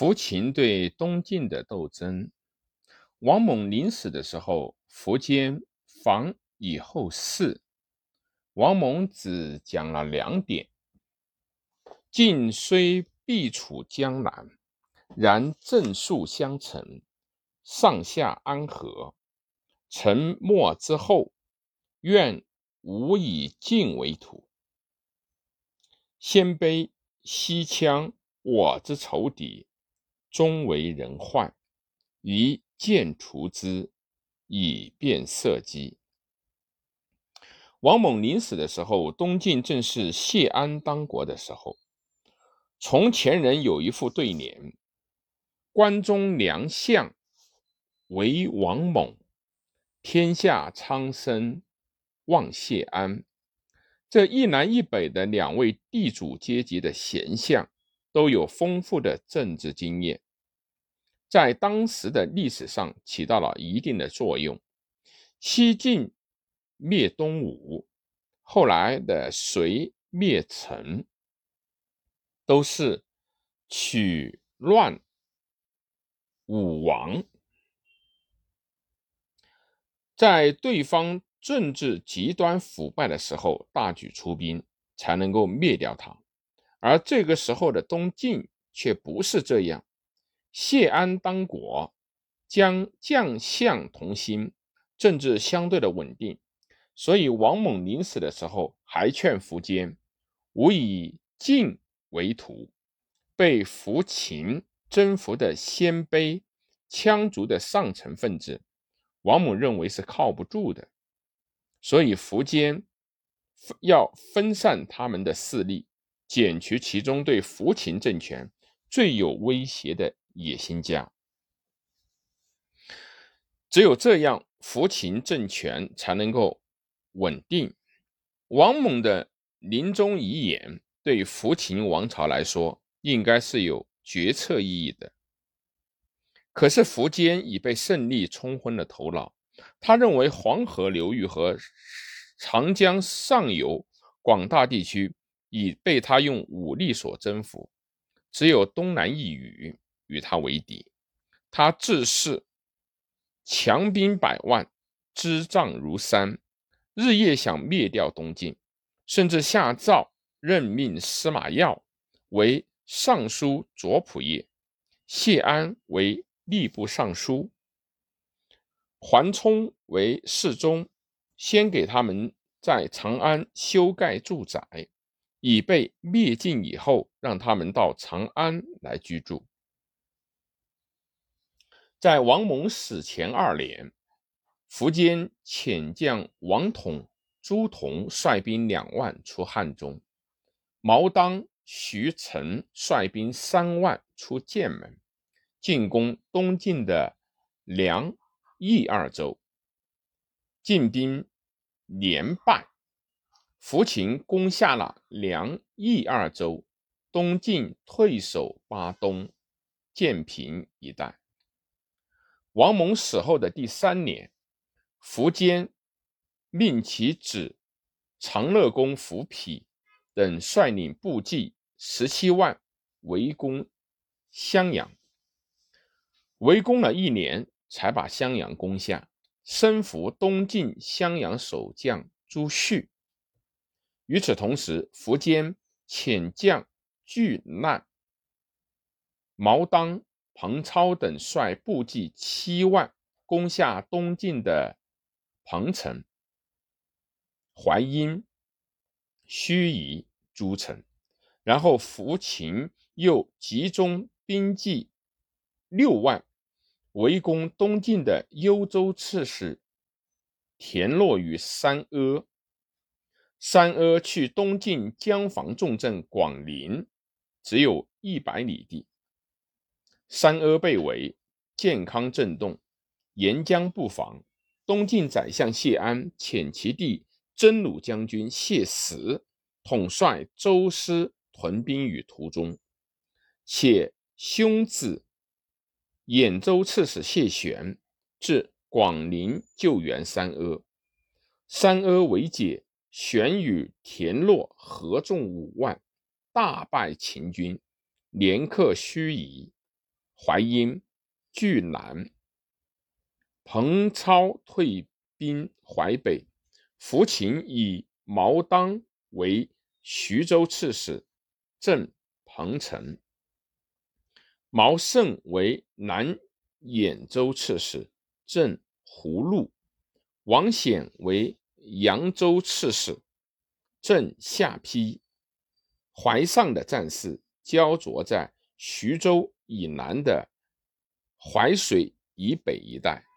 福秦对东晋的斗争。王猛临死的时候，苻坚防以后事。王猛只讲了两点：晋虽必处江南，然政数相承，上下安和。臣末之后，愿吾以晋为土。鲜卑、西羌，我之仇敌。终为人患，宜见除之，以便射击。王猛临死的时候，东晋正是谢安当国的时候。从前人有一副对联：“关中良相为王猛，天下苍生望谢安。”这一南一北的两位地主阶级的贤相。都有丰富的政治经验，在当时的历史上起到了一定的作用。西晋灭东吴，后来的隋灭陈，都是取乱武王，在对方政治极端腐败的时候大举出兵，才能够灭掉他。而这个时候的东晋却不是这样，谢安当国，将将相同心，政治相对的稳定，所以王猛临死的时候还劝苻坚，吾以晋为图。被苻秦征服的鲜卑羌族的上层分子，王猛认为是靠不住的，所以苻坚要分散他们的势力。减去其中对扶秦政权最有威胁的野心家，只有这样，扶秦政权才能够稳定。王猛的临终遗言对扶秦王朝来说，应该是有决策意义的。可是苻坚已被胜利冲昏了头脑，他认为黄河流域和长江上游广大地区。已被他用武力所征服，只有东南一隅与他为敌。他自恃强兵百万，支帐如山，日夜想灭掉东晋，甚至下诏任命司马曜为尚书左仆射，谢安为吏部尚书，桓冲为侍中，先给他们在长安修盖住宅。已被灭尽以后，让他们到长安来居住。在王猛死前二年，苻坚遣将王统、朱仝率兵两万出汉中，毛当、徐成率兵三万出剑门，进攻东晋的梁、益二州。晋兵连败。苻秦攻下了梁、益二州，东晋退守巴东、建平一带。王猛死后的第三年，苻坚命其子长乐公苻丕等率领部骑十七万围攻襄阳，围攻了一年，才把襄阳攻下，升服东晋襄阳守将朱旭。与此同时，苻坚遣将巨难、毛当、彭超等率部骑七万攻下东晋的彭城、淮阴、盱眙诸城，然后苻秦又集中兵骑六万围攻东晋的幽州刺史田洛与三阿。三阿去东晋江防重镇广陵，只有一百里地。三阿被围，健康震动，沿江布防。东晋宰相谢安遣其弟真鲁将军谢石统帅周师屯兵于途中，且兄子兖州刺史谢玄至广陵救援三阿，三阿为解。玄与田洛合众五万，大败秦军，连克盱眙。淮阴、据南。彭超退兵淮北，扶秦以毛当为徐州刺史，镇彭城；毛胜为南兖州刺史，镇葫芦；王显为扬州刺史，镇下邳。淮上的战事焦灼在徐州以南的淮水以北一带。